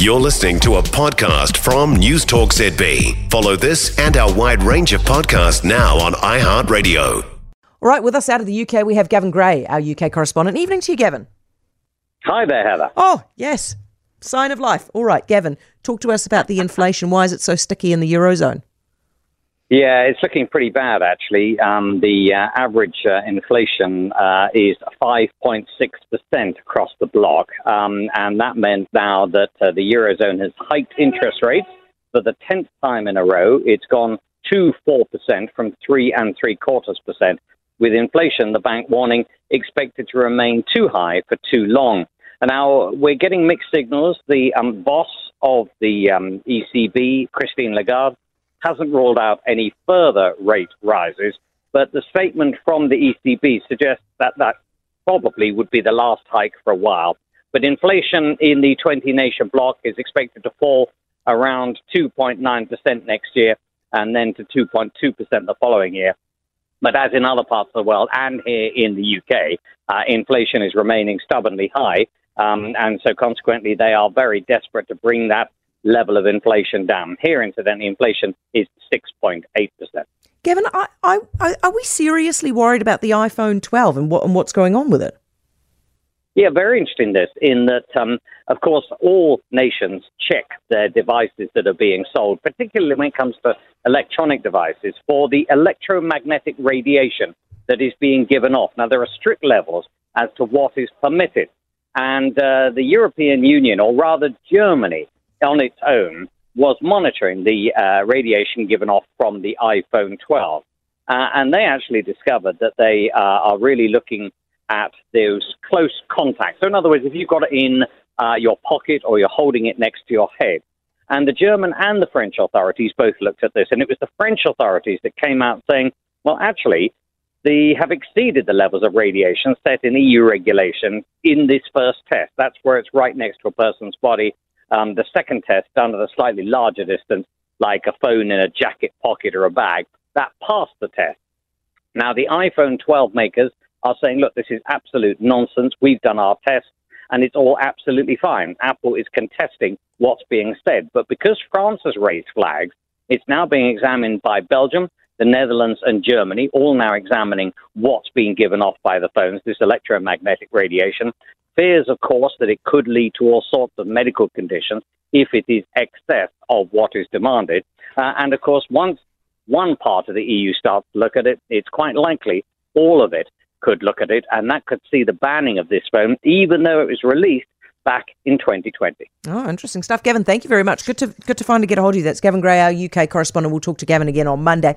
You're listening to a podcast from News Talk ZB. Follow this and our wide range of podcasts now on iHeartRadio. All right, with us out of the UK, we have Gavin Grey, our UK correspondent. Evening to you, Gavin. Hi there, Heather. Oh, yes. Sign of life. All right, Gavin, talk to us about the inflation. Why is it so sticky in the Eurozone? Yeah, it's looking pretty bad, actually. Um, the uh, average uh, inflation uh, is 5.6% across the bloc. Um, and that meant now that uh, the Eurozone has hiked interest rates for the 10th time in a row. It's gone to 4% from 3 and 3 quarters percent, with inflation, the bank warning, expected to remain too high for too long. And now we're getting mixed signals. The um, boss of the um, ECB, Christine Lagarde, hasn't ruled out any further rate rises, but the statement from the ECB suggests that that probably would be the last hike for a while. But inflation in the 20 nation bloc is expected to fall around 2.9% next year and then to 2.2% the following year. But as in other parts of the world and here in the UK, uh, inflation is remaining stubbornly high. Um, and so consequently, they are very desperate to bring that level of inflation down. Here, incidentally, inflation is 6.8%. Gavin, I, I, I, are we seriously worried about the iPhone 12 and, what, and what's going on with it? Yeah, very interesting. This, in that, um, of course, all nations check their devices that are being sold, particularly when it comes to electronic devices, for the electromagnetic radiation that is being given off. Now, there are strict levels as to what is permitted. And uh, the European Union, or rather Germany, on its own was monitoring the uh, radiation given off from the iPhone 12. Uh, and they actually discovered that they uh, are really looking at those close contacts. So, in other words, if you've got it in uh, your pocket or you're holding it next to your head, and the German and the French authorities both looked at this, and it was the French authorities that came out saying, well, actually, they have exceeded the levels of radiation set in EU regulation in this first test. That's where it's right next to a person's body um, the second test, done at a slightly larger distance, like a phone in a jacket pocket or a bag, that passed the test. Now, the iPhone 12 makers are saying, look, this is absolute nonsense. We've done our test and it's all absolutely fine. Apple is contesting what's being said. But because France has raised flags, it's now being examined by Belgium, the Netherlands, and Germany, all now examining what's being given off by the phones, this electromagnetic radiation fears, of course, that it could lead to all sorts of medical conditions if it is excess of what is demanded. Uh, and of course, once one part of the EU starts to look at it, it's quite likely all of it could look at it, and that could see the banning of this phone, even though it was released back in 2020. Oh, interesting stuff, Gavin. Thank you very much. Good to good to finally get a hold of you. That's Gavin Grey, our UK correspondent. We'll talk to Gavin again on Monday.